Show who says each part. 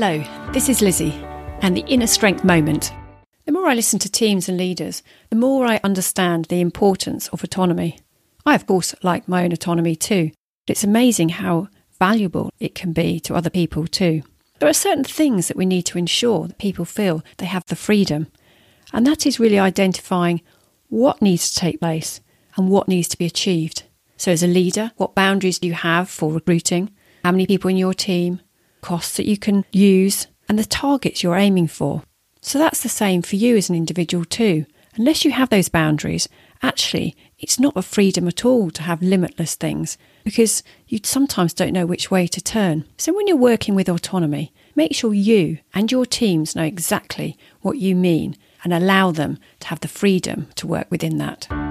Speaker 1: Hello, this is Lizzie and the Inner Strength Moment. The more I listen to teams and leaders, the more I understand the importance of autonomy. I, of course, like my own autonomy too, but it's amazing how valuable it can be to other people too. There are certain things that we need to ensure that people feel they have the freedom, and that is really identifying what needs to take place and what needs to be achieved. So, as a leader, what boundaries do you have for recruiting? How many people in your team? Costs that you can use, and the targets you're aiming for. So that's the same for you as an individual, too. Unless you have those boundaries, actually, it's not a freedom at all to have limitless things because you sometimes don't know which way to turn. So when you're working with autonomy, make sure you and your teams know exactly what you mean and allow them to have the freedom to work within that.